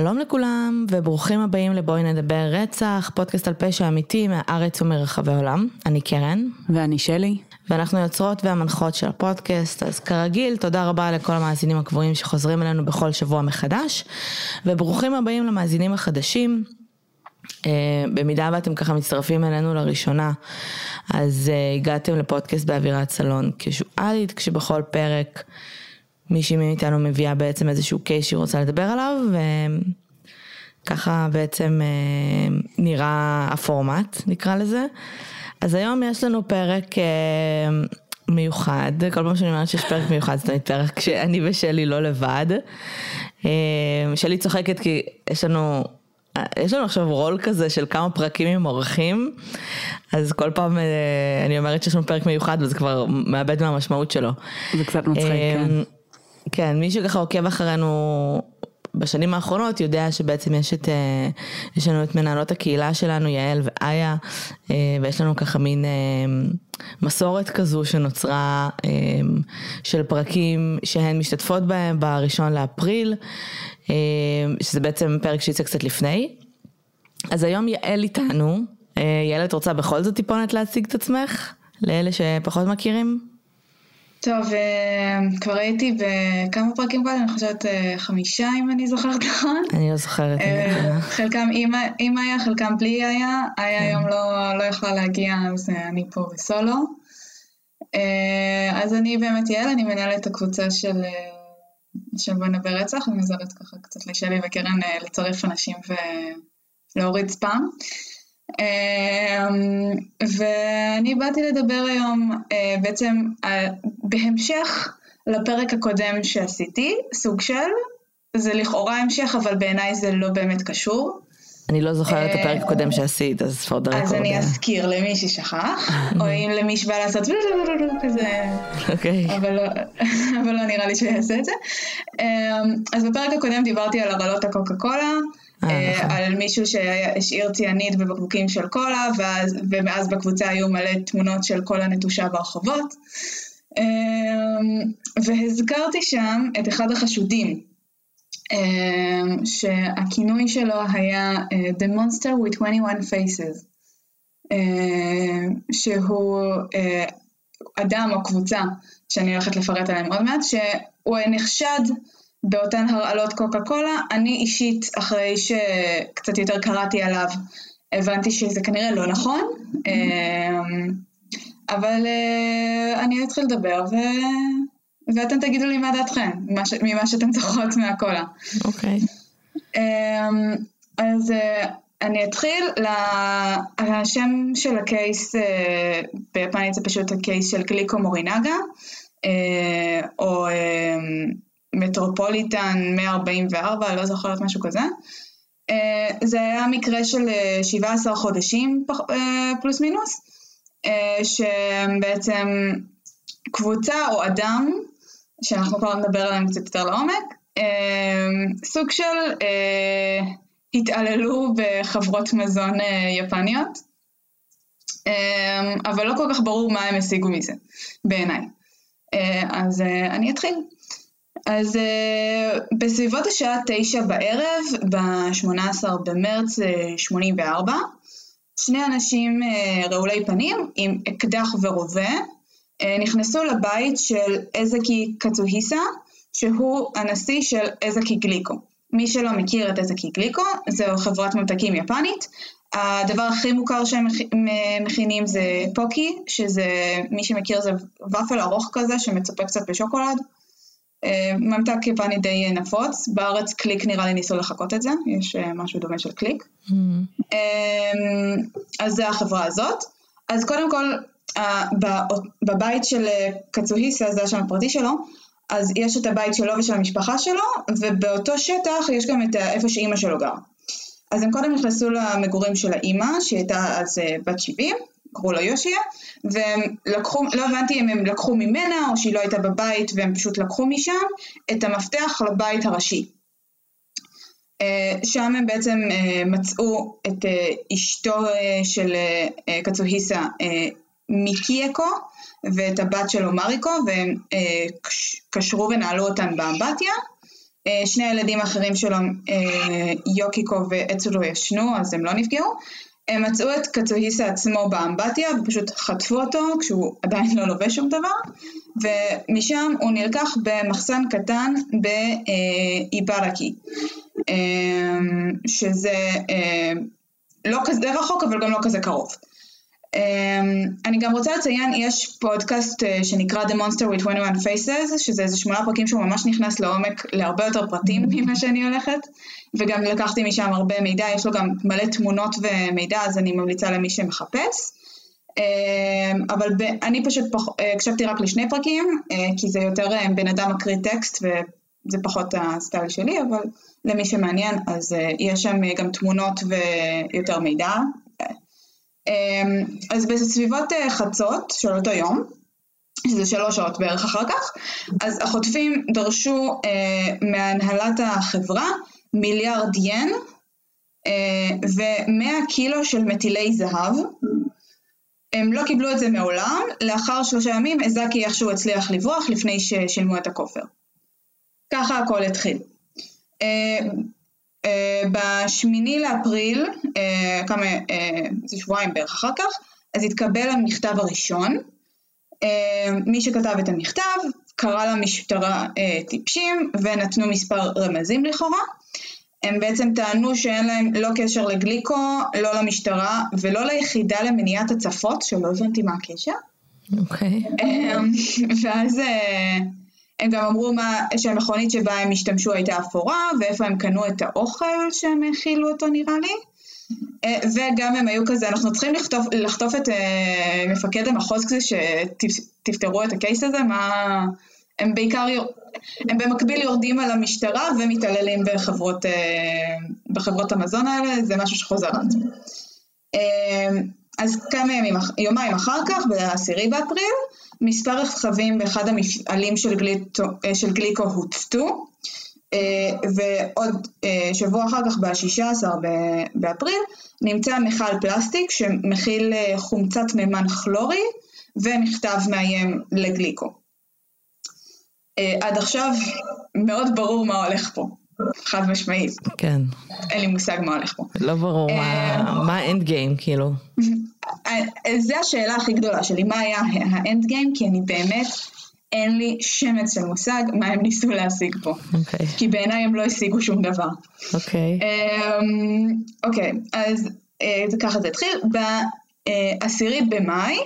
שלום לכולם וברוכים הבאים לבואי נדבר רצח, פודקאסט על פשע אמיתי מהארץ ומרחבי העולם. אני קרן. ואני שלי. ואנחנו יוצרות והמנחות של הפודקאסט, אז כרגיל תודה רבה לכל המאזינים הקבועים שחוזרים אלינו בכל שבוע מחדש, וברוכים הבאים למאזינים החדשים. Uh, במידה ואתם ככה מצטרפים אלינו לראשונה, אז uh, הגעתם לפודקאסט באווירת סלון קשואלית, כשבכל פרק מישהי מאיתנו מביאה בעצם איזשהו קייס שהיא רוצה לדבר עליו, וככה בעצם אה, נראה הפורמט, נקרא לזה. אז היום יש לנו פרק אה, מיוחד, כל פעם שאני אומרת שיש פרק מיוחד זה תמיד פרק שאני ושלי לא לבד. אה, שלי צוחקת כי יש לנו יש לנו עכשיו רול כזה של כמה פרקים עם אורחים, אז כל פעם אני אומרת שיש לנו פרק מיוחד וזה כבר מאבד מהמשמעות שלו. זה קצת מצחיק, כן. כן, מי שככה עוקב אחרינו בשנים האחרונות יודע שבעצם יש את, אה, יש לנו את מנהלות הקהילה שלנו, יעל ואיה, אה, ויש לנו ככה מין אה, מסורת כזו שנוצרה של פרקים שהן משתתפות בהם בראשון לאפריל, שזה בעצם פרק שיצא קצת לפני. אז היום יעל איתנו, יעל את רוצה בכל זאת טיפונת להציג את עצמך? לאלה שפחות מכירים? טוב, אה, כבר הייתי בכמה פרקים קודם, אני חושבת אה, חמישה אם אני זוכרת נכון. אני לא זוכרת. אה, חלקם עם היה, חלקם בלי היה. היה כן. היום לא, לא יכלה להגיע, אז אני פה בסולו. אז אני באמת יעל, אני מנהלת את הקבוצה של, של בוא נדבר רצח, אני עוזרת ככה קצת לשלי וקרן לצרף אנשים ולהוריד ספאם. אמ, ואני באתי לדבר היום אה, בעצם בהמשך לפרק הקודם שעשיתי, סוג של, זה לכאורה המשך, אבל בעיניי זה לא באמת קשור. אני לא זוכרת את הפרק אה, הקודם שעשית, אז for the אז אני אזכיר למי ששכח, או אם למי שבא לעשות כזה, אוקיי. לא, אבל לא נראה לי שהוא יעשה את זה. אמ, אז בפרק הקודם דיברתי על הרעלות הקוקה קולה. אה, אה, נכון. על מישהו שהשאיר ציאנית בבקבוקים של קולה, ואז, ומאז בקבוצה היו מלא תמונות של קולה נטושה ברחובות. אמ, והזכרתי שם את אחד החשודים, שהכינוי שלו היה אה, The Monster with 21 Faces, שהוא אדם או קבוצה, שאני הולכת לפרט עליהם עוד מעט, שהוא נחשד באותן הרעלות קוקה קולה. אני אישית, אחרי שקצת יותר קראתי עליו, הבנתי שזה כנראה לא נכון, אמ, אבל אה, אני אתחיל לדבר ו... ואתם תגידו לי מה דעתכם, ממה שאתם זוכרות מהקולה. אוקיי. Okay. אמ, אז אה, אני אתחיל, השם של הקייס אה, ביפנית זה פשוט הקייס של קליקו מורינגה, או אמ, מטרופוליטן 144, לא זוכרת משהו כזה. אה, זה היה מקרה של 17 אה, חודשים אה, פלוס מינוס, שבעצם קבוצה או אדם, שאנחנו כבר נדבר עליהם קצת יותר לעומק, סוג של התעללו בחברות מזון יפניות, אבל לא כל כך ברור מה הם השיגו מזה, בעיניי. אז אני אתחיל. אז uh, בסביבות השעה תשע בערב, ב-18 במרץ 84, שני אנשים uh, רעולי פנים עם אקדח ורובה uh, נכנסו לבית של אזקי קצוהיסה, שהוא הנשיא של אזקי גליקו. מי שלא מכיר את אזקי גליקו, זו חברת ממתקים יפנית. הדבר הכי מוכר שהם מכינים זה פוקי, שזה, מי שמכיר זה ופל ארוך כזה שמצפה קצת בשוקולד. אה, ממתק יפני די נפוץ, בארץ קליק נראה לי ניסו לחקות את זה, יש אה, משהו דומה של קליק. Mm-hmm. אז זה החברה הזאת. אז קודם כל, בבית של קצוהיסה, זה השם הפרטי שלו, אז יש את הבית שלו ושל המשפחה שלו, ובאותו שטח יש גם את איפה שאימא שלו גר. אז הם קודם נכנסו למגורים של האימא, שהיא הייתה אז בת 70, קראו לה יושיה, והם לקחו, לא הבנתי אם הם לקחו ממנה או שהיא לא הייתה בבית והם פשוט לקחו משם את המפתח לבית הראשי. אה, שם הם בעצם אה, מצאו את אה, אשתו של קצוהיסה מיקיאקו ואת הבת שלו מריקו והם קשרו ונעלו אותן באמבטיה שני הילדים האחרים שלו, יוקיקו ואצולו ישנו, אז הם לא נפגעו. הם מצאו את קצוהיסה עצמו באמבטיה ופשוט חטפו אותו כשהוא עדיין לא לובש שום דבר ומשם הוא נלקח במחסן קטן באיברקי שזה לא כזה רחוק אבל גם לא כזה קרוב. אני גם רוצה לציין, יש פודקאסט שנקרא The Monster with 21 Faces, שזה איזה שמונה פרקים שהוא ממש נכנס לעומק להרבה יותר פרטים ממה שאני הולכת, וגם לקחתי משם הרבה מידע, יש לו גם מלא תמונות ומידע, אז אני ממליצה למי שמחפש. אבל אני פשוט הקשבתי רק לשני פרקים, כי זה יותר בן אדם מקריא טקסט וזה פחות הסטייל שלי, אבל למי שמעניין, אז יש שם גם תמונות ויותר מידע, אמ, אז בסביבות אה, חצות של אותו יום, שזה שלוש שעות בערך אחר כך, אז החוטפים דרשו אה, מהנהלת החברה מיליארד ין אה, ומאה קילו של מטילי זהב. הם לא קיבלו את זה מעולם, לאחר שלושה ימים אזקי איכשהו הצליח לברוח לפני ששילמו את הכופר. ככה הכל התחיל. אה, בשמיני לאפריל, uh, כמה, uh, זה שבועיים בערך אחר כך, אז התקבל המכתב הראשון. מי שכתב את המכתב קרא למשטרה טיפשים ונתנו מספר רמזים לכאורה. הם בעצם טענו שאין להם לא קשר לגליקו, לא למשטרה ולא ליחידה למניעת הצפות, שלא הבנתי מה הקשר. אוקיי. Okay. ואז... הם גם אמרו מה, שהמכונית שבה הם השתמשו הייתה אפורה, ואיפה הם קנו את האוכל שהם הכילו אותו נראה לי. אה, וגם הם היו כזה, אנחנו צריכים לחטוף, לחטוף את אה, מפקד המחוז כזה שתפתרו את הקייס הזה, מה... הם בעיקר, הם במקביל יורדים על המשטרה ומתעללים בחברות, אה, בחברות המזון האלה, זה משהו שחוזר על עצמו. אז כמה ימים, יומיים אחר כך, ב-10 באפריל, מספר רכבים באחד המפעלים של, גליטו, אה, של גליקו הוצתו, אה, ועוד אה, שבוע אחר כך, ב-16 באפריל, נמצא מכל פלסטיק שמכיל חומצת מימן כלורי ומכתב מאיים לגליקו. עד עכשיו מאוד ברור מה הולך פה. חד משמעית. כן. אין לי מושג מה הולך פה. לא ברור מה האנד גיים, כאילו. זה השאלה הכי גדולה שלי, מה היה האנד גיים, כי אני באמת, אין לי שמץ של מושג מה הם ניסו להשיג פה. אוקיי. כי בעיניי הם לא השיגו שום דבר. אוקיי. אמ, אוקיי, אז אה, ככה זה התחיל. בעשירית במאי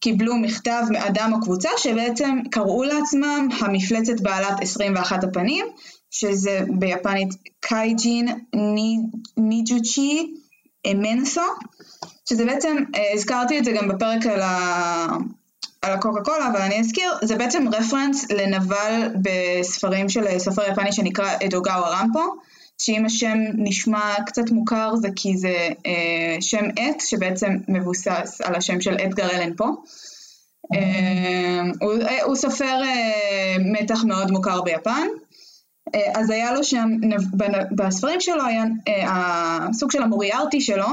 קיבלו מכתב מאדם או קבוצה שבעצם קראו לעצמם המפלצת בעלת 21 הפנים, שזה ביפנית קייג'ין ניג'וצ'י אמנסו, שזה בעצם, אה, הזכרתי את זה גם בפרק על, ה... על הקוקה קולה, אבל אני אזכיר, זה בעצם רפרנס לנבל בספרים של סופר יפני שנקרא אדוגאווה רמפו, שאם השם נשמע קצת מוכר זה כי זה אה, שם עט שבעצם מבוסס על השם של אדגר אלן פה. אה, הוא, אה, הוא סופר אה, מתח מאוד מוכר ביפן. אה, אז היה לו שם, בספרים שלו היה, אה, הסוג של המוריארטי שלו,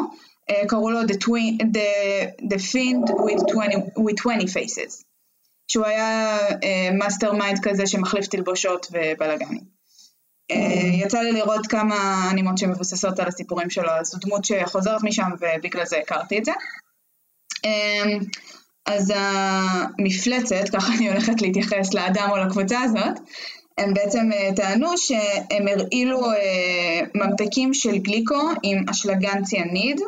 אה, קראו לו The, twin, the, the Fiend with 20, with 20 Faces, שהוא היה mastermind כזה שמחליף תלבושות ובלאגנים. יצא לי לראות כמה אנימות שמבוססות על הסיפורים שלו, אז זו דמות שחוזרת משם ובגלל זה הכרתי את זה. אז המפלצת, ככה אני הולכת להתייחס לאדם או לקבוצה הזאת, הם בעצם אה, טענו שהם הרעילו אה, ממתקים של גליקו עם אשלגן ציאניד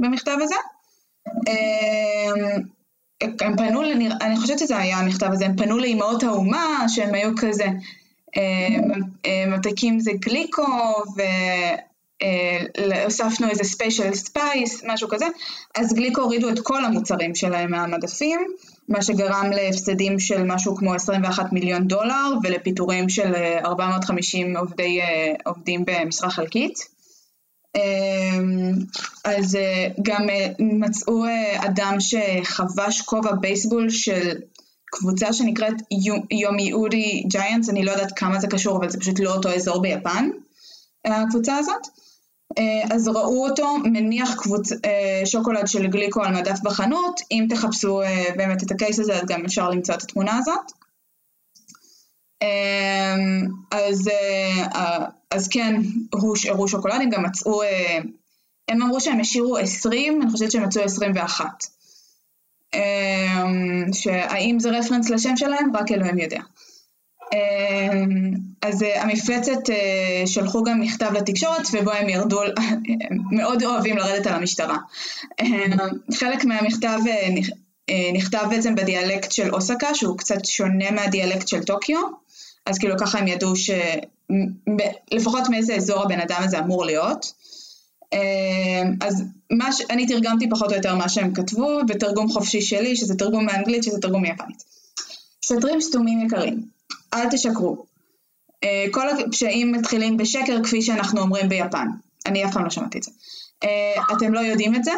במכתב הזה. אה, הם פנו. אני חושבת שזה היה המכתב הזה, הם פנו לאימהות האומה שהם היו כזה, ממתקים זה גליקו והוספנו איזה special spice, משהו כזה, אז גליקו הורידו את כל המוצרים שלהם מהמדפים. מה שגרם להפסדים של משהו כמו 21 מיליון דולר ולפיטורים של 450 אה, עובדי, אה, עובדים במשרה חלקית. אמ, אז אה, גם מצאו אדם שחבש כובע בייסבול של קבוצה שנקראת יומי אודי ג'יינטס, אני לא יודעת כמה זה קשור, אבל זה פשוט לא אותו אזור ביפן, הקבוצה הזאת. אה, אז ראו אותו מניח קבוצ... אה, שוקולד של גליקו על מדף בחנות, אם תחפשו אה, באמת את הקייס הזה אז גם אפשר למצוא את התמונה הזאת. אז, אז כן, הושארו שוקולדים, גם מצאו, הם אמרו שהם השאירו 20, אני חושבת שהם מצאו 21. שהאם זה רפרנס לשם שלהם, רק אלוהים יודע. אז המפלצת שלחו גם מכתב לתקשורת ובו הם ירדו, מאוד אוהבים לרדת על המשטרה. חלק מהמכתב נכתב בעצם בדיאלקט של אוסקה, שהוא קצת שונה מהדיאלקט של טוקיו, אז כאילו ככה הם ידעו שלפחות מאיזה אזור הבן אדם הזה אמור להיות. אז מה ש... אני תרגמתי פחות או יותר מה שהם כתבו בתרגום חופשי שלי, שזה תרגום מאנגלית, שזה תרגום מיפנית. שוטרים סתומים יקרים, אל תשקרו. כל הפשעים מתחילים בשקר כפי שאנחנו אומרים ביפן. אני אף פעם לא שמעתי את זה. אתם לא יודעים את זה?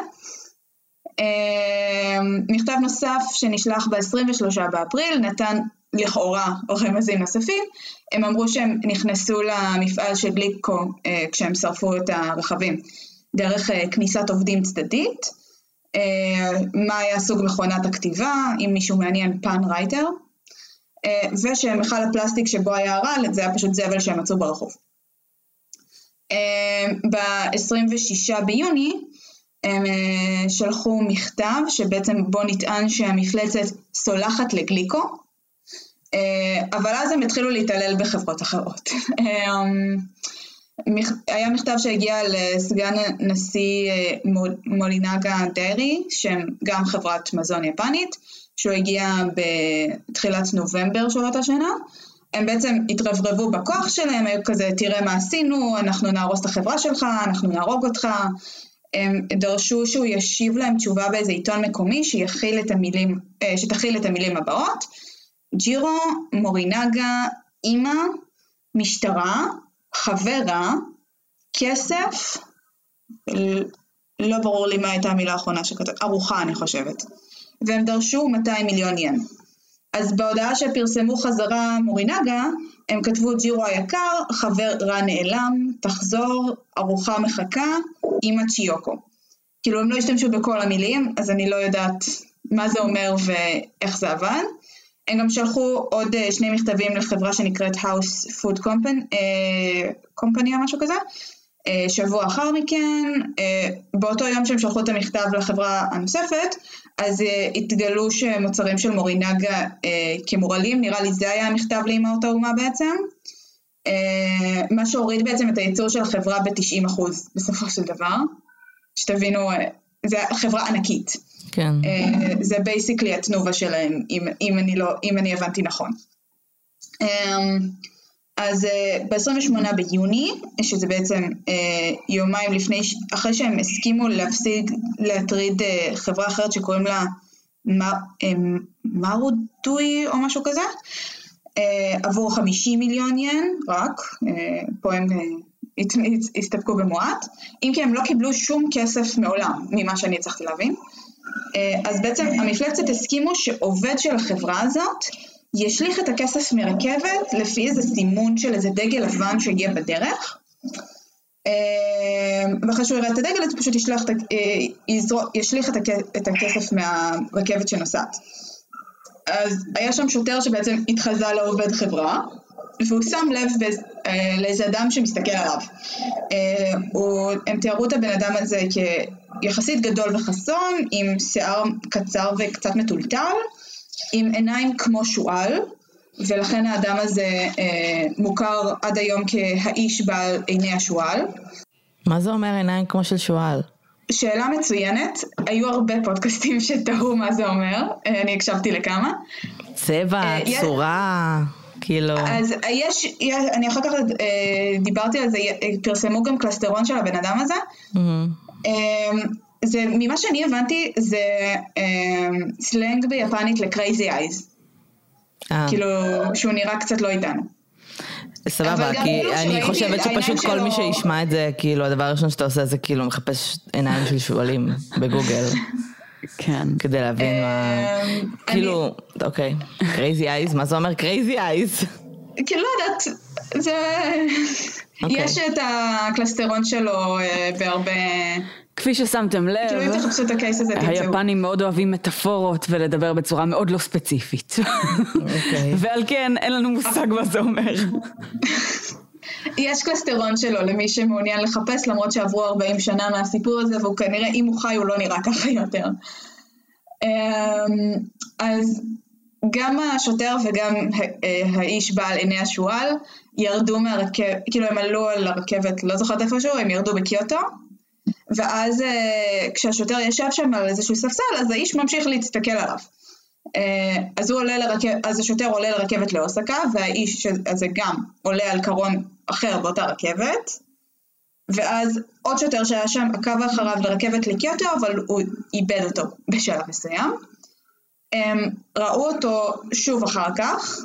מכתב נוסף שנשלח ב-23 באפריל נתן לכאורה רמזים נוספים, הם אמרו שהם נכנסו למפעל של גליקו כשהם שרפו את הרכבים דרך כניסת עובדים צדדית, מה היה סוג מכונת הכתיבה, אם מישהו מעניין פן רייטר, ושמכל הפלסטיק שבו היה הרעל זה היה פשוט זבל שהם מצאו ברחוב. ב-26 ביוני הם שלחו מכתב שבעצם בו נטען שהמפלצת סולחת לגליקו, אבל אז הם התחילו להתעלל בחברות אחרות. היה מכתב שהגיע לסגן נשיא מולינגה דיירי, שהם גם חברת מזון יפנית, שהוא הגיע בתחילת נובמבר של אותה שנה. הם בעצם התרברבו בכוח שלהם, היו כזה, תראה מה עשינו, אנחנו נהרוס את החברה שלך, אנחנו נהרוג אותך. הם דרשו שהוא ישיב להם תשובה באיזה עיתון מקומי שיכיל את המילים, שתכיל את המילים הבאות. ג'ירו, מורינגה, אימא, משטרה, חברה, כסף, לא ברור לי מה הייתה המילה האחרונה שכתוב, ארוחה אני חושבת. והם דרשו 200 מיליון ין. אז בהודעה שפרסמו חזרה מורינגה, הם כתבו ג'ירו היקר, חבר רע נעלם, תחזור, ארוחה מחכה, אימא צ'יוקו. כאילו הם לא השתמשו בכל המילים, אז אני לא יודעת מה זה אומר ואיך זה עבד. הם גם שלחו עוד שני מכתבים לחברה שנקראת House Food Company, Company או משהו כזה, שבוע אחר מכן, באותו יום שהם שלחו את המכתב לחברה הנוספת, אז התגלו שמוצרים של מורינגה כמורעלים, נראה לי זה היה המכתב לאמהות האומה בעצם, מה שהוריד בעצם את הייצור של החברה ב-90% בסופו של דבר, שתבינו, זו חברה ענקית. כן. זה בייסיקלי התנובה שלהם, אם, אם, אני לא, אם אני הבנתי נכון. אז ב-28 ביוני, שזה בעצם יומיים לפני, אחרי שהם הסכימו להפסיק להטריד חברה אחרת שקוראים לה מרודוי או משהו כזה, עבור 50 מיליון ין רק, פה הם הסתפקו במועט, אם כי הם לא קיבלו שום כסף מעולם, ממה שאני הצלחתי להבין. אז בעצם המפלצת הסכימו שעובד של החברה הזאת ישליך את הכסף מרכבת לפי איזה סימון של איזה דגל לבן שהגיע בדרך. ואחרי שהוא יראה את הדגל, אז פשוט ישלח, ישליך את הכסף מהרכבת שנוסעת. אז היה שם שוטר שבעצם התחזה לעובד חברה, והוא שם לב לאיזה אדם שמסתכל עליו. הם תיארו את הבן אדם הזה כיחסית גדול וחסון, עם שיער קצר וקצת מטולטל, עם עיניים כמו שועל, ולכן האדם הזה אה, מוכר עד היום כהאיש בעל עיני השועל. מה זה אומר עיניים כמו של שועל? שאלה מצוינת, היו הרבה פודקאסטים שתהו מה זה אומר, אני הקשבתי לכמה. צבע, אה, צורה, כאילו... אז יש, יש אני אחר כך אה, דיברתי על זה, פרסמו גם קלסטרון של הבן אדם הזה. Mm-hmm. זה, ממה שאני הבנתי, זה סלנג ביפנית ל crazy eyes. כאילו, שהוא נראה קצת לא איתנו. סבבה, כי אני חושבת שפשוט כל מי שישמע את זה, כאילו, הדבר הראשון שאתה עושה זה כאילו מחפש עיניים של שועלים בגוגל. כן. כדי להבין מה... כאילו, אוקיי, crazy eyes, מה זה אומר crazy eyes? כאילו, לא יודעת, זה... יש את הקלסטרון שלו בהרבה... כפי ששמתם לב, היפנים מאוד אוהבים מטאפורות ולדבר בצורה מאוד לא ספציפית. ועל כן אין לנו מושג מה זה אומר. יש קלסטרון שלו למי שמעוניין לחפש, למרות שעברו 40 שנה מהסיפור הזה, והוא כנראה, אם הוא חי, הוא לא נראה ככה יותר. אמ, אז גם השוטר וגם האיש בעל עיני השועל ירדו מהרכבת, כאילו הם עלו על הרכבת, לא זוכרת איפשהו, הם ירדו בקיוטו, ואז אה, כשהשוטר ישב שם על איזשהו ספסל, אז האיש ממשיך להסתכל עליו. אה, אז, עולה לרכב, אז השוטר עולה לרכבת לאוסקה, והאיש הזה גם עולה על קרון אחר באותה רכבת, ואז עוד שוטר שהיה שם עקב אחריו לרכבת לקיוטו, אבל הוא איבד אותו בשלב מסוים. הם ראו אותו שוב אחר כך,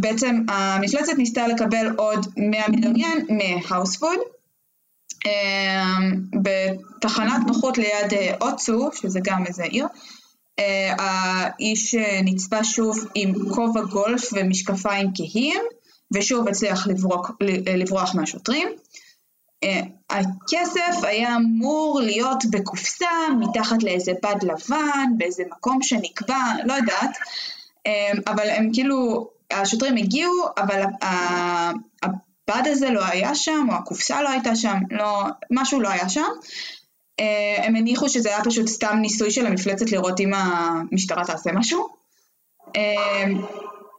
בעצם המפלצת ניסתה לקבל עוד 100 מיליון ין מהאוספוד, בתחנת נוחות ליד אה, אוצו, שזה גם איזה עיר, אה, האיש אה, נצפה שוב עם כובע גולף ומשקפיים כהים, ושוב הצליח לברוח, לברוח מהשוטרים. הכסף היה אמור להיות בקופסה מתחת לאיזה בד לבן, באיזה מקום שנקבע, לא יודעת, אבל הם כאילו, השוטרים הגיעו, אבל הבד הזה לא היה שם, או הקופסה לא הייתה שם, לא, משהו לא היה שם. אה, הם הניחו שזה היה פשוט סתם ניסוי של המפלצת לראות אם המשטרה תעשה משהו. אה,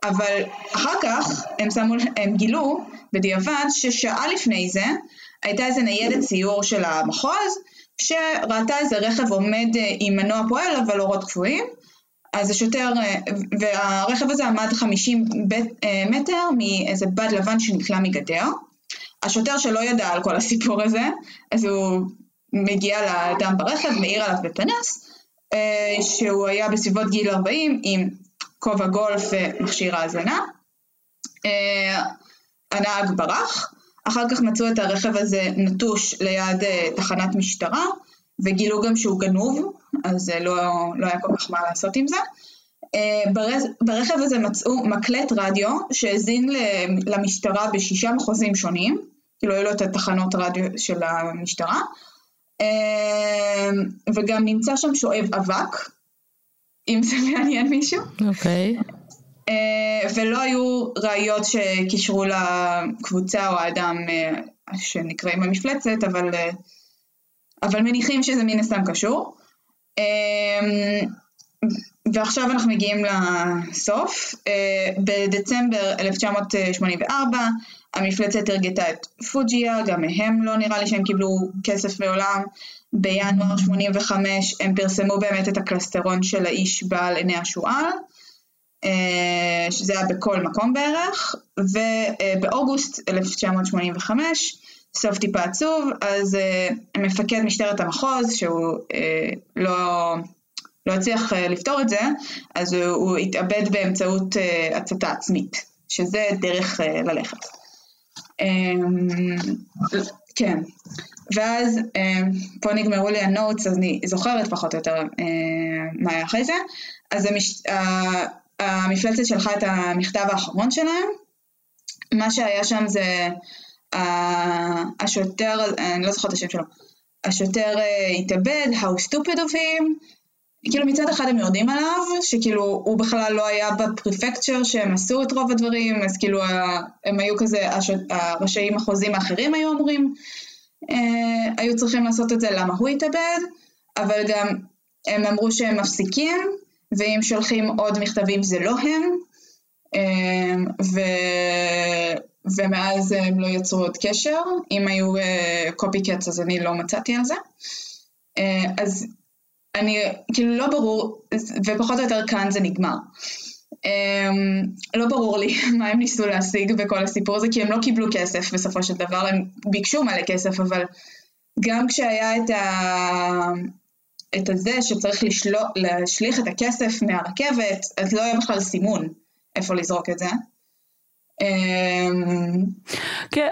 אבל אחר כך הם, שמו, הם גילו בדיעבד ששעה לפני זה הייתה איזה ניידת ציור של המחוז שראתה איזה רכב עומד אה, עם מנוע פועל אבל אורות קפואים אז השוטר, והרכב הזה עמד 50 מטר מאיזה בד לבן שנקלע מגדר. השוטר שלא ידע על כל הסיפור הזה, אז הוא מגיע לאדם ברכב, מעיר עליו בפנס, אה, שהוא היה בסביבות גיל 40 עם כובע גולף ומכשיר האזנה. אה, הנהג ברח, אחר כך מצאו את הרכב הזה נטוש ליד אה, תחנת משטרה, וגילו גם שהוא גנוב, אז לא, לא היה כל כך מה לעשות עם זה. ברכב הזה מצאו מקלט רדיו שהאזין למשטרה בשישה מחוזים שונים, כאילו היו לו את התחנות רדיו של המשטרה, אמ, וגם נמצא שם שואב אבק, אם זה מעניין מישהו. אוקיי. Okay. אה, ולא היו ראיות שקישרו לקבוצה או האדם אה, שנקראים המפלצת, אבל, אה, אבל מניחים שזה מן הסתם קשור. אמ, ועכשיו אנחנו מגיעים לסוף. בדצמבר 1984 המפלצת הרגתה את פוג'יה, גם מהם לא נראה לי שהם קיבלו כסף מעולם. בינואר 85 הם פרסמו באמת את הקלסטרון של האיש בעל עיני השועל, אה, שזה היה בכל מקום בערך, ובאוגוסט 1985, סוף טיפה עצוב, אז אה, מפקד משטרת המחוז, שהוא אה, לא, לא הצליח לפתור את זה, אז הוא התאבד באמצעות הצתה עצמית, שזה דרך ללכת. אמ, כן, ואז פה נגמרו לי הנוטס, אז אני זוכרת פחות או יותר מה היה אחרי זה. אז המש... המפלצת שלחה את המכתב האחרון שלהם. מה שהיה שם זה השוטר, אני לא זוכרת את השם שלו, השוטר אה, התאבד, How stupid of him, כאילו מצד אחד הם יודעים עליו, שכאילו הוא בכלל לא היה בפריפקצ'ר שהם עשו את רוב הדברים, אז כאילו הם היו כזה, הרשעים החוזים האחרים היו אמורים, אה, היו צריכים לעשות את זה למה הוא התאבד, אבל גם הם אמרו שהם מפסיקים, ואם שולחים עוד מכתבים זה לא הם, אה. ומאז הם לא יצרו עוד קשר, אם היו קופי uh, קטס אז אני לא מצאתי על זה. Uh, אז אני, כאילו לא ברור, ופחות או יותר כאן זה נגמר. Um, לא ברור לי מה הם ניסו להשיג בכל הסיפור הזה, כי הם לא קיבלו כסף בסופו של דבר, הם ביקשו מלא כסף, אבל גם כשהיה את, ה... את הזה שצריך לשלו... להשליך את הכסף מהרכבת, אז לא היה בכלל סימון איפה לזרוק את זה. Um... כן,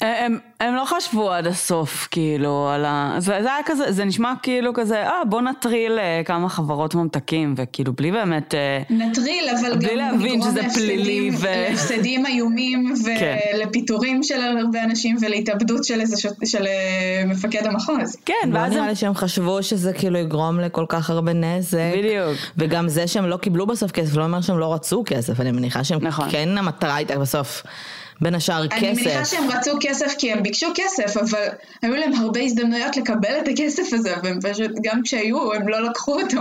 הם, הם לא חשבו עד הסוף, כאילו, על ה... זה, זה היה כזה, זה נשמע כאילו כזה, אה, בוא נטריל אה, כמה חברות ממתקים, וכאילו, בלי באמת... אה, נטריל, אבל בלי גם להבין שזה פלילי ו... להפסדים איומים, כן. ולפיטורים של הרבה אנשים, ולהתאבדות של איזה, שוט, של אה, מפקד המחוז. כן, ואז... לא נראה לי שהם חשבו שזה כאילו יגרום לכל כך הרבה נזק. בדיוק. וגם זה שהם לא קיבלו בסוף כסף, לא אומר שהם לא רצו כסף, אני מניחה שהם נכון. כן, המטרה הייתה בסוף. בין השאר כסף. אני מניחה שהם רצו כסף כי הם ביקשו כסף, אבל היו להם הרבה הזדמנויות לקבל את הכסף הזה, והם פשוט, גם כשהיו, הם לא לקחו אותו.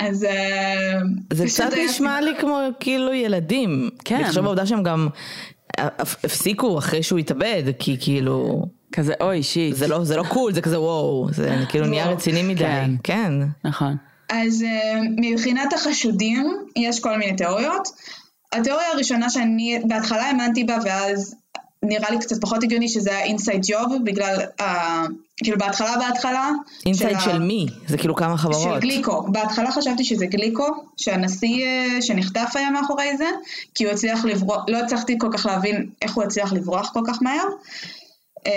אז... אה, זה קצת נשמע לי כמו כאילו ילדים. כן. אני חושב בעובדה שהם גם הפסיקו אחרי שהוא התאבד, כי כאילו... כזה אוי שיט. זה לא, זה לא קול, זה כזה וואו, זה כאילו נהיה רציני מדי. כן. כן. נכון. אז uh, מבחינת החשודים, יש כל מיני תיאוריות. התיאוריה הראשונה שאני בהתחלה האמנתי בה, ואז נראה לי קצת פחות הגיוני שזה היה inside job, בגלל, uh, כאילו בהתחלה בהתחלה. inside של, של מי? זה כאילו כמה חברות. של גליקו. בהתחלה חשבתי שזה גליקו, שהנשיא uh, שנחטף היה מאחורי זה, כי הוא הצליח לברוח, לא הצלחתי כל כך להבין איך הוא הצליח לברוח כל כך מהר. אה,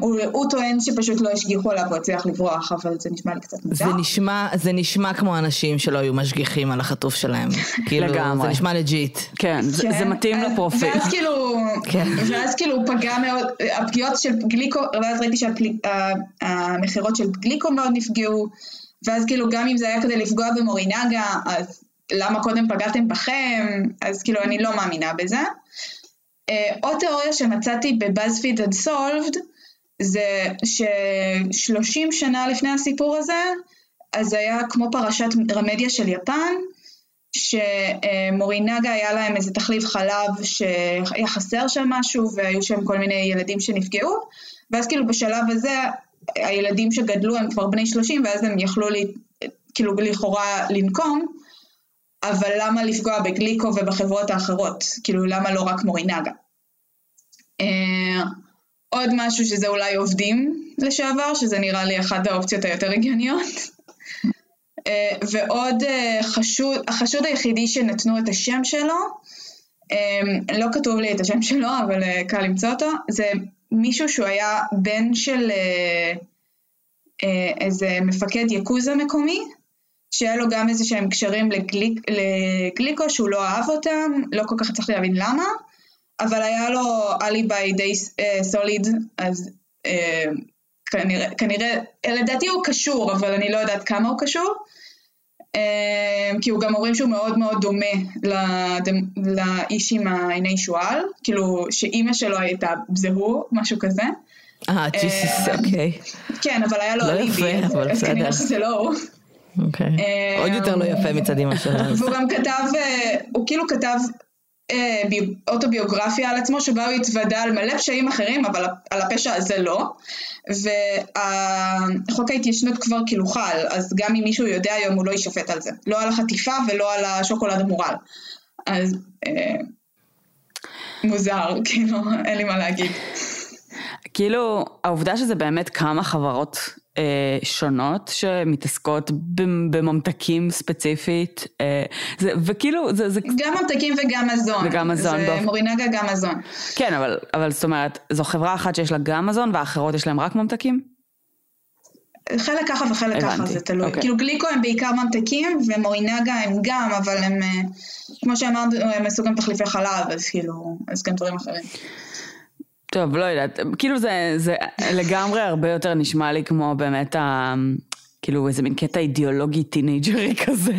הוא, הוא טוען שפשוט לא השגיחו עליו, הוא הצליח לברוח, אבל זה נשמע לי קצת מוזר. זה נשמע, זה נשמע כמו אנשים שלא היו משגיחים על החטוף שלהם. כאילו, לגמרי. זה נשמע legit. כן, זה, כן, זה מתאים אז- לפרופיל. ואז כאילו, כן. ואז כאילו הוא פגע מאוד, הפגיעות של גליקו, ואז ראיתי שהמכירות של גליקו מאוד נפגעו, ואז כאילו גם אם זה היה כדי לפגוע במורינגה, אז למה קודם פגעתם בכם? אז כאילו אני לא מאמינה בזה. אה, עוד תיאוריה שמצאתי בבאזפיד Unsolved, זה ש-30 שנה לפני הסיפור הזה, אז היה כמו פרשת רמדיה של יפן, שמורינגה היה להם איזה תחליף חלב שהיה חסר שם משהו והיו שם כל מיני ילדים שנפגעו ואז כאילו בשלב הזה הילדים שגדלו הם כבר בני 30 ואז הם יכלו לי, כאילו לכאורה לנקום אבל למה לפגוע בגליקו ובחברות האחרות? כאילו למה לא רק מורינגה? אה, עוד משהו שזה אולי עובדים לשעבר, שזה נראה לי אחת האופציות היותר הגיוניות. אה, ועוד אה, חשוד, החשוד היחידי שנתנו את השם שלו, אה, לא כתוב לי את השם שלו, אבל אה, קל למצוא אותו, זה מישהו שהוא היה בן של אה, אה, איזה מפקד יקוזה מקומי, שהיה לו גם איזה שהם קשרים לגליק, לגליקו שהוא לא אהב אותם, לא כל כך הצלחתי להבין למה, אבל היה לו אליבי די אה, סוליד, אז אה, כנראה, כנראה, לדעתי הוא קשור, אבל אני לא יודעת כמה הוא קשור. אה, כי הוא גם אומרים שהוא מאוד מאוד דומה לדמ- לאיש עם העיני שועל, כאילו שאימא שלו הייתה זה הוא, משהו כזה. אה, ג'יסוס, אוקיי. כן, אבל היה לו לא אליבי, יפה, אז- אבל אז כנראה. שזה לא הוא. אוקיי. עוד יותר לא יפה מצד אמא שלו. והוא גם כתב, אה, הוא כאילו כתב אה, בי- אוטוביוגרפיה על עצמו, שבה הוא התוודה על מלא פשעים אחרים, אבל על הפשע הזה לא. וחוק ההתיישנות כבר כאילו חל, אז גם אם מישהו יודע היום הוא לא יישפט על זה. לא על החטיפה ולא על השוקולד המורל. אז אה, מוזר, כאילו, אין לי מה להגיד. כאילו, העובדה שזה באמת כמה חברות אה, שונות שמתעסקות במ- בממתקים ספציפית, אה, זה, וכאילו, זה, זה, גם ממתקים וגם מזון. וגם מזון, זה באופן- מורינגה גם מזון. כן, אבל, אבל זאת אומרת, זו חברה אחת שיש לה גם מזון והאחרות יש להם רק ממתקים? חלק ככה וחלק ככה, הבנתי, זה תלוי. אוקיי. כאילו גליקו הם בעיקר ממתקים, ומורינאגה הם גם, אבל הם, אה, כמו שאמרנו, הם עשו גם תחליפי חלב, אז כאילו, אז גם דברים אחרים. טוב, לא יודעת, כאילו זה, זה לגמרי הרבה יותר נשמע לי כמו באמת ה... כאילו איזה מין קטע אידיאולוגי teenagery כזה,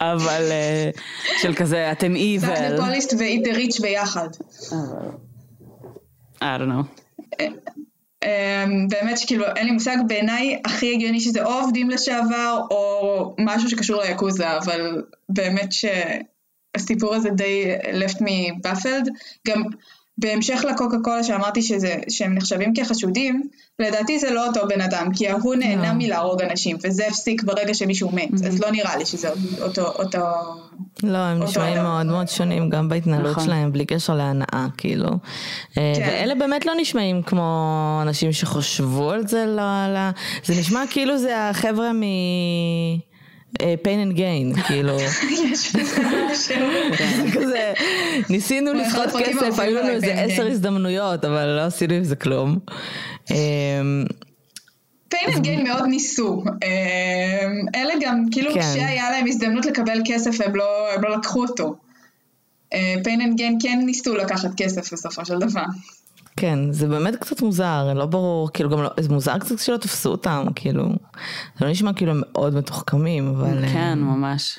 אבל אה, של כזה, אתם suck the evil. police ו eat the rich ביחד. I don't know. אמ, באמת שכאילו אין לי מושג, בעיניי הכי הגיוני שזה או עובדים לשעבר או משהו שקשור ליאקוזה, אבל באמת שהסיפור הזה די left me baffled. גם בהמשך לקוקה קולה שאמרתי שזה, שהם נחשבים כחשודים, לדעתי זה לא אותו בן אדם, כי ההוא נהנה מלהרוג אנשים, וזה הפסיק ברגע שמישהו מת, אז לא נראה לי שזה אותו, אותו... לא, הם אותו נשמעים. מאוד מאוד שונים גם בהתנהלות נכון. שלהם, בלי קשר להנאה, כאילו. אה, כן. ואלה באמת לא נשמעים כמו אנשים שחושבו על זה, לא, לא. זה נשמע כאילו זה החבר'ה מ... אה, pain and gain, כאילו, יש. זה כזה, ניסינו לסחוט כסף, היו לנו איזה pain and עשר gain. הזדמנויות, אבל לא עשינו עם זה כלום. אה, Pain and Gain מאוד ניסו. אמ, אלה גם, כאילו כן. כשהיה להם הזדמנות לקבל כסף הם לא, לא לקחו אותו. Pain and Gain כן ניסו לקחת כסף בסופו של דבר. כן, זה באמת קצת מוזר, לא ברור, כאילו גם לא, זה מוזר קצת שלא תפסו אותם, כאילו, זה לא נשמע כאילו הם מאוד מתוחכמים, אבל... אה, כן, ממש.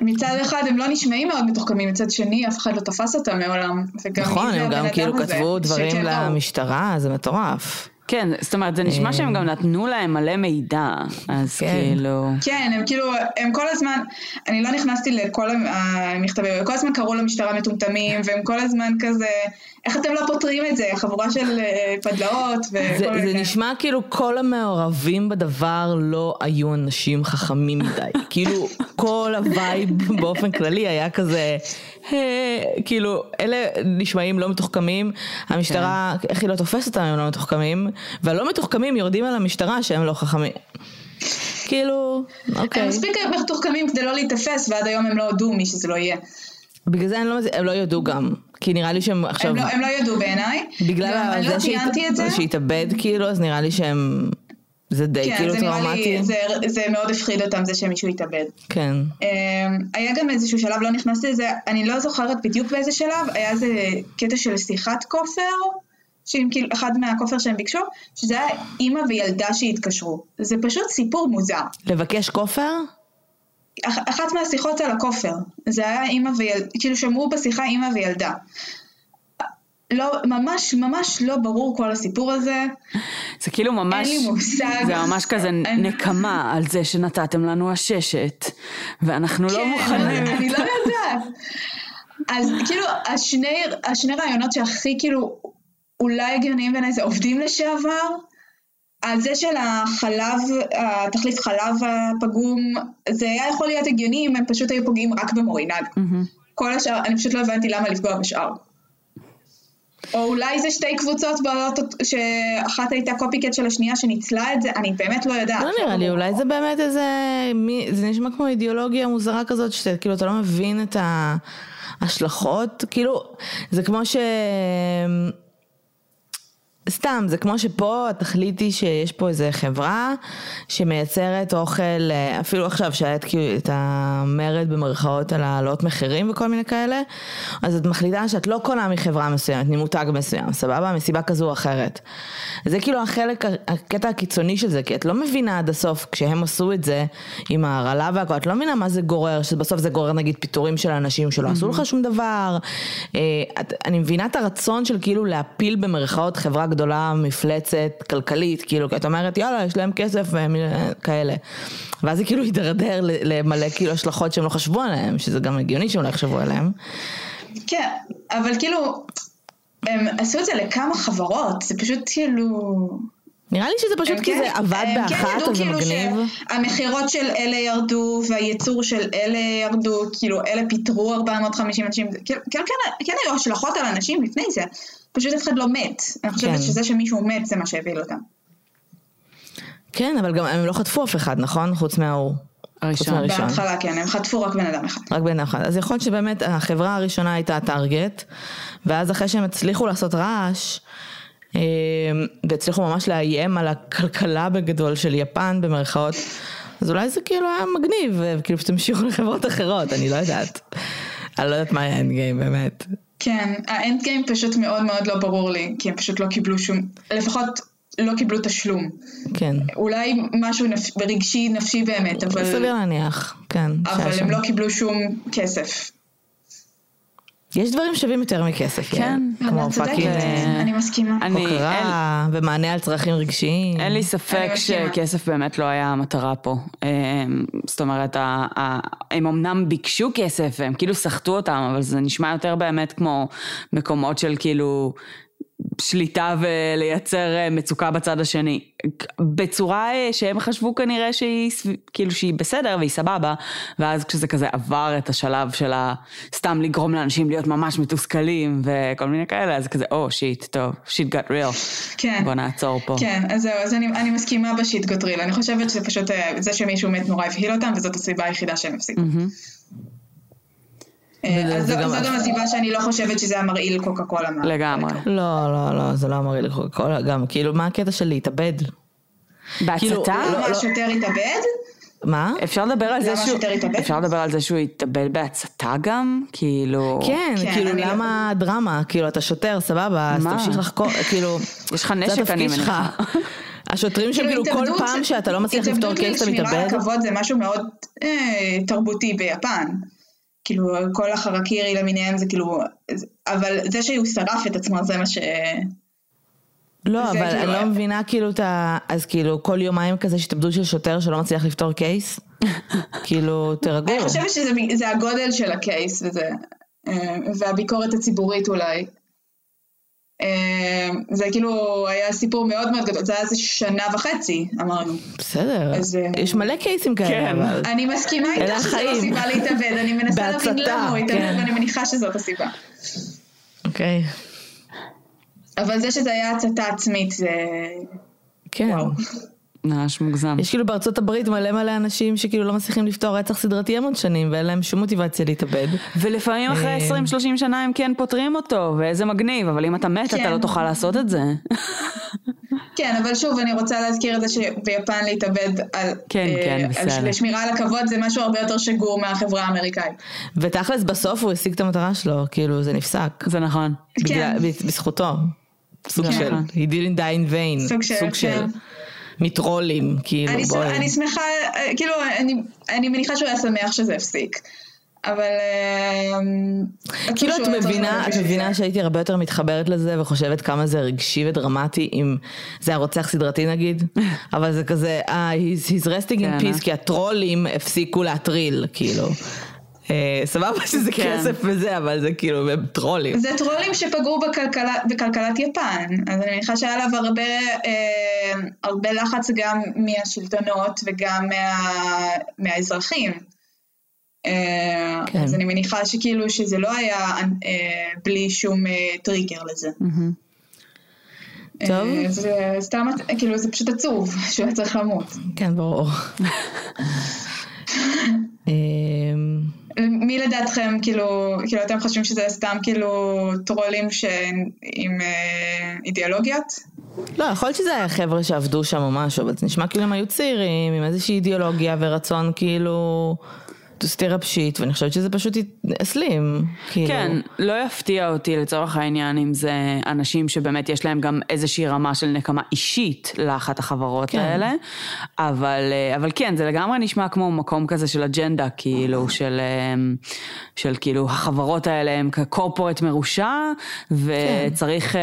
מצד אחד הם לא נשמעים מאוד מתוחכמים, מצד שני אף אחד לא תפס אותם מעולם. נכון, הם גם כאילו? כתבו דברים. למשטרה, זה מטורף. כן, זאת אומרת, זה נשמע שהם גם נתנו להם מלא מידע, אז כן. כאילו... כן, הם כאילו, הם כל הזמן, אני לא נכנסתי לכל המכתבים, הם כל הזמן קראו למשטרה מטומטמים, והם כל הזמן כזה, איך אתם לא פותרים את זה, חבורה של אה, פדלאות זה, וכל זה מיני. נשמע כאילו כל המעורבים בדבר לא היו אנשים חכמים מדי. כאילו כל ה vibe באופן כללי היה כזה, "אה", כאילו אלה נשמעים לא מתוחכמים, המשטרה, איך היא לא תופסת אותם הם לא מתוחכמים, והלא מתוחכמים יורדים על המשטרה שהם לא חכמים. כאילו, אוקיי. הם מספיק מתוחכמים כדי לא להיתפס, ועד היום הם לא הודו מי שזה לא יהיה. בגלל זה אני לא, הם לא יודו גם, כי נראה לי שהם עכשיו, הם לא, הם לא ידעו בעיניי. בגלל אני זה לא. שהת- שהתאבד כאילו, אז נראה לי שהם, זה די כן, כאילו זה טראומטי. לי, זה, זה מאוד הפחיד אותם זה שמישהו התאבד. כן. Um, היה גם איזשהו שלב, לא נכנסתי לזה, אני לא זוכרת בדיוק באיזה שלב, היה איזה קטע של שיחת כופר, שעם כאילו, אחד מהכופר שהם ביקשו, שזה היה אימא וילדה שהתקשרו. זה פשוט סיפור מוזר. לבקש כופר? אח, אחת מהשיחות על הכופר, זה היה אימא וילדה, כאילו שמעו בשיחה אימא וילדה. לא, ממש ממש לא ברור כל הסיפור הזה. זה כאילו ממש... אין לי מושג. זה ממש כזה אני- נקמה על זה שנתתם לנו עששת, ואנחנו לא כן, מוכנים. אני לא יודעת. אז כאילו, השני, השני רעיונות שהכי כאילו אולי הגיוניים בעיניי זה עובדים לשעבר. על זה של החלב, התחליף חלב הפגום, זה היה יכול להיות הגיוני אם הם פשוט היו פוגעים רק במורינג. מהמם. כל השאר, אני פשוט לא הבנתי למה לפגוע בשאר. או אולי זה שתי קבוצות בעיות, שאחת הייתה קופיקט של השנייה שניצלה את זה, אני באמת לא יודעת. לא נראה לי, אולי זה באמת איזה, מי- זה נשמע כמו אידיאולוגיה מוזרה כזאת, שאתה כאילו, אתה לא מבין את ההשלכות, כאילו, זה כמו ש... סתם, זה כמו שפה התכלית היא שיש פה איזה חברה שמייצרת אוכל, אה, אפילו עכשיו שהיה את, כאילו, את המרד במרכאות על העלות מחירים וכל מיני כאלה, אז את מחליטה שאת לא קונה מחברה מסוימת, ממותג מסוים, סבבה? מסיבה כזו או אחרת. זה כאילו החלק, הקטע הקיצוני של זה, כי את לא מבינה עד הסוף, כשהם עשו את זה עם ההרעלה והכל, את לא מבינה מה זה גורר, שבסוף זה גורר נגיד פיטורים של אנשים שלא עשו לך שום דבר. אה, את, אני מבינה את הרצון של כאילו להפיל במרכאות חברה גדולה, מפלצת, כלכלית, כאילו, את אומרת, יאללה, יש להם כסף והם אה, כאלה. ואז זה כאילו יידרדר ל- למלא כאילו השלכות שהם לא חשבו עליהם, שזה גם הגיוני שהם לא יחשבו עליהם. כן, אבל כאילו, הם עשו את זה לכמה חברות, זה פשוט כאילו... נראה לי שזה פשוט כי כן- זה עבד כן באחת, ידעו אז זה כאילו מגניב. שהמכירות של אלה ירדו, והייצור של אלה ירדו, כאילו אלה פיטרו 450 אנשים, כאילו, כן, כן, כן היו השלכות על אנשים לפני זה, פשוט אף אחד לא מת. אני חושבת כן. שזה שמישהו מת זה מה שהביא אותם. כן, אבל גם הם לא חטפו אף אחד, נכון? חוץ מההוא. הראשון. בהתחלה כן, הם חטפו רק בן אדם אחד. רק בן אדם אחד. אז יכול להיות שבאמת החברה הראשונה הייתה הטארגט, ואז אחרי שהם הצליחו לעשות רעש, אה, והצליחו ממש לאיים על הכלכלה בגדול של יפן במרכאות, אז אולי זה כאילו היה מגניב, וכאילו שתמשיכו לחברות אחרות, אני לא יודעת. אני לא יודעת מה היה האנד גיים באמת. כן, האנד גיים פשוט מאוד מאוד לא ברור לי, כי הם פשוט לא קיבלו שום, לפחות לא קיבלו תשלום. כן. אולי משהו נפ... רגשי נפשי באמת, אבל, סביר להניח, כן. אבל הם שם. לא קיבלו שום כסף. יש דברים שווים יותר מכסף, כן. כמו fucking אה, אני מסכימה. אני, אין, הוקרה ומענה על צרכים רגשיים. אין לי אני ספק. שכסף באמת לא היה המטרה פה. אמ, זאת אומרת, ה- ה- הם אמנם ביקשו כסף והם כאילו סחטו אותם, אבל זה נשמע יותר באמת כמו מקומות של כאילו שליטה ולייצר אה, מצוקה בצד השני. בצורה אה, שהם חשבו כנראה שהיא, כאילו שהיא בסדר והיא סבבה, ואז כשזה כזה עבר את השלב של ה- סתם לגרום לאנשים להיות ממש מתוסכלים וכל מיני כאלה, אז כזה, או, שיט, טוב, שיט got real. כן. בוא נעצור פה. כן, אז זהו, אז אני, אני מסכימה בשיט גוטריל. אני חושבת שזה פשוט, אה, זה שמישהו מת נורא הבהיל אותם, וזאת הסיבה היחידה שהם הפסיקו. מהמם. אה, אז זה זו, גם- הסיבה שאני לא חושבת שזה המרעיל קוקה קולה. לגמרי. לא, לא, לא, זה לא אמר לי לקוקה קולה, גם, כאילו, מה הקטע של להתאבד? כאילו, בהצתה? לא, למה השוטר התאבד? מה? אפשר לדבר על זה למה שהוא... השוטר התאבד? אפשר לדבר על זה שהוא התאבד בהצתה גם? כאילו... כן, כן, כאילו, לא- למה דרמה? כאילו, אתה שוטר, סבבה, אז? תמשיך לחקור, כאילו... יש לך נשק, אני. מניחה. השוטרים שם כאילו כל התאבדות פעם שאתה לא מצליח לפתור קייס אתה התאבדות מתאבד? לשמירה על כבוד זה משהו מאוד אה, תרבותי ביפן. כאילו, כל החרקירי למיניהם זה כאילו... אבל זה שהוא שרף את עצמו זה מה ש... לא, אבל כאילו- אני לא מבינה כאילו את ה... אז כאילו כל יומיים כזה יש התאבדות של שוטר שלא מצליח לפתור קייס? כאילו, תירגעו. אני חושבת שזה זה הגודל של הקייס וזה, אה, והביקורת הציבורית אולי. אה, זה כאילו היה סיפור מאוד מאוד גדול, זה היה איזה שנה וחצי, אמרנו. בסדר, אז, אה, יש מלא קייסים כאלה, כן. אבל... אני מסכימה איתך שזו לא. סיבה להתאבד, אני מנסה להבין למה הוא התאבד, כן. ואני מניחה שזאת הסיבה. אוקיי. אבל זה שזה היה הצתה עצמית, זה... כן. וואו. ממש מוגזם. יש כאילו בארצות הברית מלא מלא אנשים שכאילו לא מצליחים לפתור רצח סדרתי המון שנים ואין להם שום מוטיבציה להתאבד. ולפעמים אחרי אה, 20-30 שנה הם כן פותרים אותו, ואיזה מגניב, אבל אם אתה מת אתה כן. לא תוכל לעשות את זה. כן, אבל שוב, אני רוצה להזכיר את זה שביפן להתאבד על... כן, אה, כן, על בסדר. לשמירה על הכבוד זה משהו הרבה יותר שגור מהחברה האמריקאית. ותכלס בסוף הוא השיג את המטרה שלו, כאילו זה נפסק. זה נכון. בגלל, ב- בזכותו. סוג כן. של, he didn't die in vain. סוג של, סוג של, כן. מטרולים, כאילו אני, בואי. אני שמחה, אה, כאילו, אני, אני מניחה שהוא היה שמח שזה הפסיק. אבל... אה, כאילו את מבינה, את מבינה. שהייתי הרבה יותר מתחברת לזה וחושבת כמה זה רגשי ודרמטי אם זה היה רוצח סדרתי נגיד, אבל זה כזה, אה, he's, he's resting כן, in אה? peace כי הטרולים הפסיקו להטריל, כאילו. אה, סבבה שזה כן. כסף וזה, אבל זה כאילו, הם טרולים. זה טרולים שפגעו בכלכלה, בכלכלת יפן, אז אני מניחה שהיה עליו הרבה, אה, הרבה לחץ גם מהשלטונות וגם מה, מהאזרחים. אה, כן. אז אני מניחה שכאילו שזה לא היה אה, בלי שום אה, טריגר לזה. מהמם. טוב. זה סתם, כאילו זה פשוט עצוב שהוא היה צריך למות. כן, ברור. מי לדעתכם, כאילו, כאילו אתם חושבים שזה סתם כאילו טרולים ש... עם אה, אידיאולוגיות? לא, יכול להיות שזה היה חבר'ה שעבדו שם או משהו, אבל זה נשמע כאילו הם היו צעירים, עם איזושהי אידיאולוגיה ורצון כאילו shit, ואני חושבת שזה פשוט הסלים. כאילו. כן, לא יפתיע אותי לצורך העניין אם זה אנשים שבאמת יש להם גם איזושהי רמה של נקמה אישית לאחת החברות כן. האלה, אבל, אה, אבל כן, זה לגמרי נשמע כמו מקום כזה של אג'נדה, כאילו, של, אה, של כאילו החברות האלה הם כקורפורט מרושע, וצריך אה,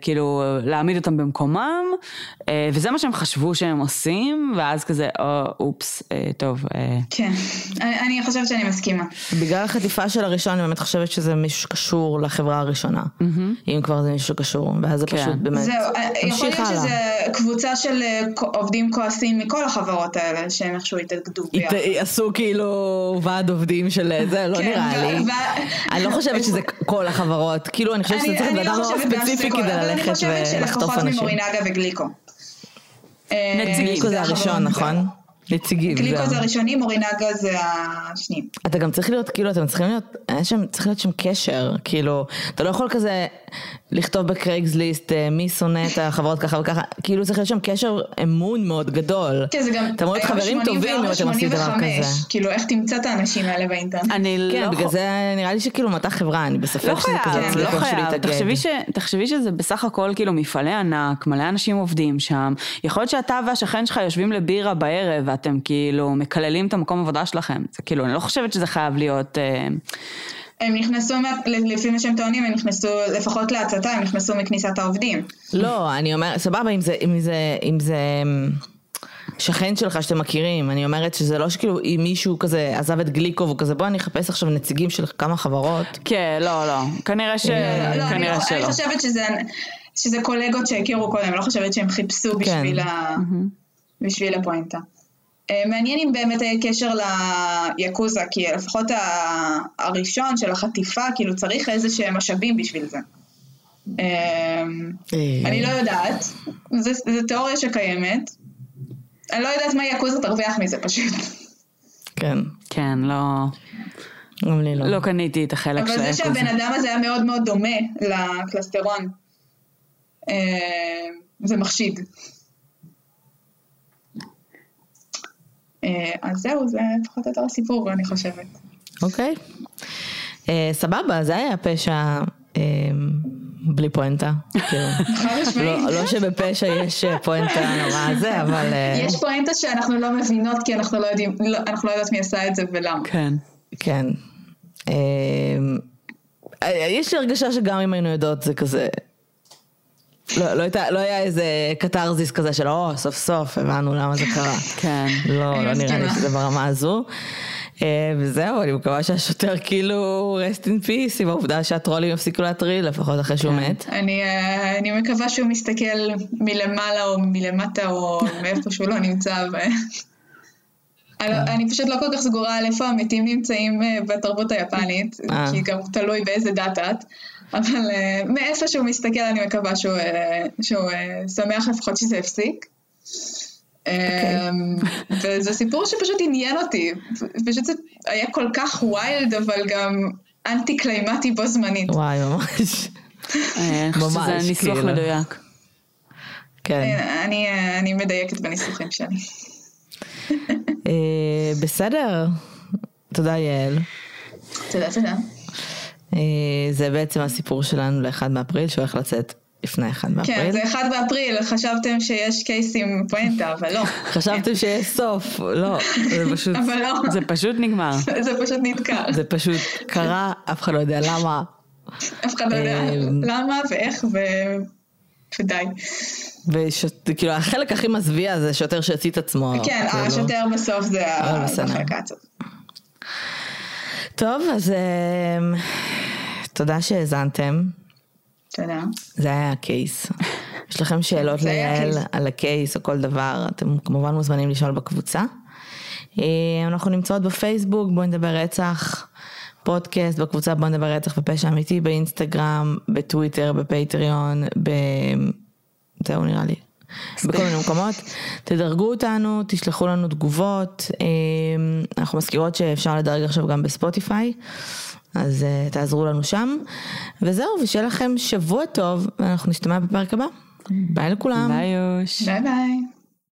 כאילו להעמיד אותם במקומם, אה, וזה מה שהם חשבו שהם עושים, ואז כזה, או, אופס, טוב. כן, אני, אני חושבת שאני מסכימה. בגלל החטיפה של הראשון, אני באמת חושבת שזה מישהו שקשור לחברה הראשונה. אם כבר זה מישהו שקשור, ואז זה כן. פשוט באמת, זהו, אה, יכול להיות. שזה קבוצה של אה, עובדים כועסים מכל החברות האלה, שהם איכשהו התאגדו ביחד. עשו כאילו ועד עובדים של זה, לא כן, נראה לי. אני לא חושבת שזה כל החברות, כאילו אני חושבת שזה אני צריך אני להיות אדם מאוד חושבת ספציפי כדי אני ללכת חושבת ולחטוף שלפחות אנשים. ממורינגה וגליקו. אה, נציגים. גליקו זה החברות, הראשון. נכון? נציגים. גליקו. זה הראשונים, מורינגה זה השניים. אתה גם צריך להיות, כאילו, אתם צריכים להיות, שם, צריך להיות שם קשר, כאילו, אתה לא יכול כזה לכתוב בקרייגסליסט אה, מי שונא את החברות ככה וככה, כאילו צריך להיות שם קשר אמון מאוד גדול. כן, זה גם... אתם אמורים חברים 84, טובים אם אתם עושים דבר 85, כזה. כאילו, איך תמצא את האנשים האלה באינטרנט? אני לא... כן, בגלל זה נראה לי שכאילו מטה חברה, אני בספק לא שזה כזה לא יצליח איכשהו חייב. להתאגד. תחשבי, שזה בסך הכל כאילו מפעלי ענק, מלא אנשים עובדים שם. יכול להיות שאתה והשכן שלך יושבים לבירה בערב ואתם כאילו מקללים את המקום עבודה שלכם. זה כאילו, אני לא חושבת שזה חייב להיות... אה, הם נכנסו, לפי מה שהם טוענים, הם נכנסו, לפחות להצתה, הם נכנסו מכניסת העובדים. לא, אני אומרת, סבבה, אם זה, אם זה, אם זה אמ, שכן שלך שאתם מכירים, אני אומרת שזה לא שכאילו אם מישהו כזה עזב את גליקו והוא כזה בוא אני אחפש עכשיו נציגים של כמה חברות. כן, לא, לא. כנראה ש... לא, אני, לא, כנראה אני שלא. חושבת שזה, שזה קולגות שהכירו קודם, אני לא חושבת שהם חיפשו בשביל, ה, בשביל הפואנטה. אה, מעניין אם באמת היה קשר ליאקוזה, כי לפחות הראשון של החטיפה, כאילו צריך איזה שהם משאבים בשביל זה. אה, אני לא יודעת, זו תיאוריה שקיימת. אני לא יודעת מה יאקוזה תרוויח מזה פשוט. כן, כן, לא... גם לי לא. לא קניתי את החלק של אבל זה שהבן אדם הזה היה מאוד מאוד דומה לקלסטרון, אה, זה מחשיד. אז זהו, זה פחות או יותר הסיפור, אני חושבת. אוקיי. אה, סבבה, זה היה פשע אה, בלי פואנטה. כאילו. לא לא שבפשע יש אה, פואנטה נורא זה, אבל... אה, יש פואנטה שאנחנו לא מבינות כי אנחנו לא יודעים, לא, אנחנו לא יודעות מי עשה את זה ולמה. כן. כן. אה, יש לי הרגשה שגם אם היינו יודעות זה כזה... לא, לא, הייתה, לא היה איזה קתרזיס כזה של או סוף סוף הבנו למה זה קרה. כן. לא, אני לא נראה לי. שזה ברמה הזו. אה, וזהו, אני מקווה שהשוטר כאילו rest in peace עם העובדה שהטרולים יפסיקו להטריל לפחות אחרי שהוא כן. מת. אני, אה, אני מקווה שהוא מסתכל מלמעלה או מלמטה או מאיפה שהוא לא נמצא. ו... אני- אני פשוט לא כל כך סגורה על איפה המתים נמצאים אה, בתרבות היפנית. כי גם תלוי באיזה דת את, אבל אה, מאיפה שהוא מסתכל אני מקווה שהוא, אה, שהוא אה, שמח לפחות שזה הפסיק. אה, וזה סיפור שפשוט עניין אותי, פשוט זה היה כל כך wild אבל גם anti climactic בו זמנית. וואי, ממש. אני חושבת שזה ניסוח כאילו. מדויק. כן. אני, אני מדייקת בניסוחים שלי. בסדר. תודה יעל. תודה, תודה. אה, זה בעצם הסיפור שלנו לאחד באפריל שהולך לצאת לפני אחד כן, באפריל. זה אחד באפריל, חשבתם שיש case עם פואנטה, אבל לא. חשבתם שיש סוף, לא, זה פשוט, אבל לא, זה פשוט נגמר. זה פשוט נתקע. זה פשוט קרה, אף אחד לא יודע למה. אף אחד לא יודע אמ, למה ואיך ו... ודי. וכאילו החלק הכי מזוויע זה שוטר שהצית את עצמו. כן, כאילו. השוטר בסוף זה אבל ה- זה בסדר. החלק העצוב. טוב, אז אמ, תודה שהאזנתם. תודה. זה היה הקייס. יש לכם שאלות ליעל. על הקייס או כל דבר, אתם כמובן מוזמנים לשאול בקבוצה. אה, אנחנו נמצאות בפייסבוק, בואי נדבר רצח, פודקאסט בקבוצה בואי נדבר רצח ופשע אמיתי, באינסטגרם, בטוויטר, בפטריון, ב... זהו נראה לי. בכל מיני מקומות, תדרגו אותנו, תשלחו לנו תגובות, אה, אנחנו מזכירות שאפשר לדרג עכשיו גם בספוטיפיי, אז אה, תעזרו לנו שם, וזהו, ושיהיה לכם שבוע טוב, ואנחנו נשתמע בפרק הבא. ביי לכולם. ביי יוש. ביי ביי.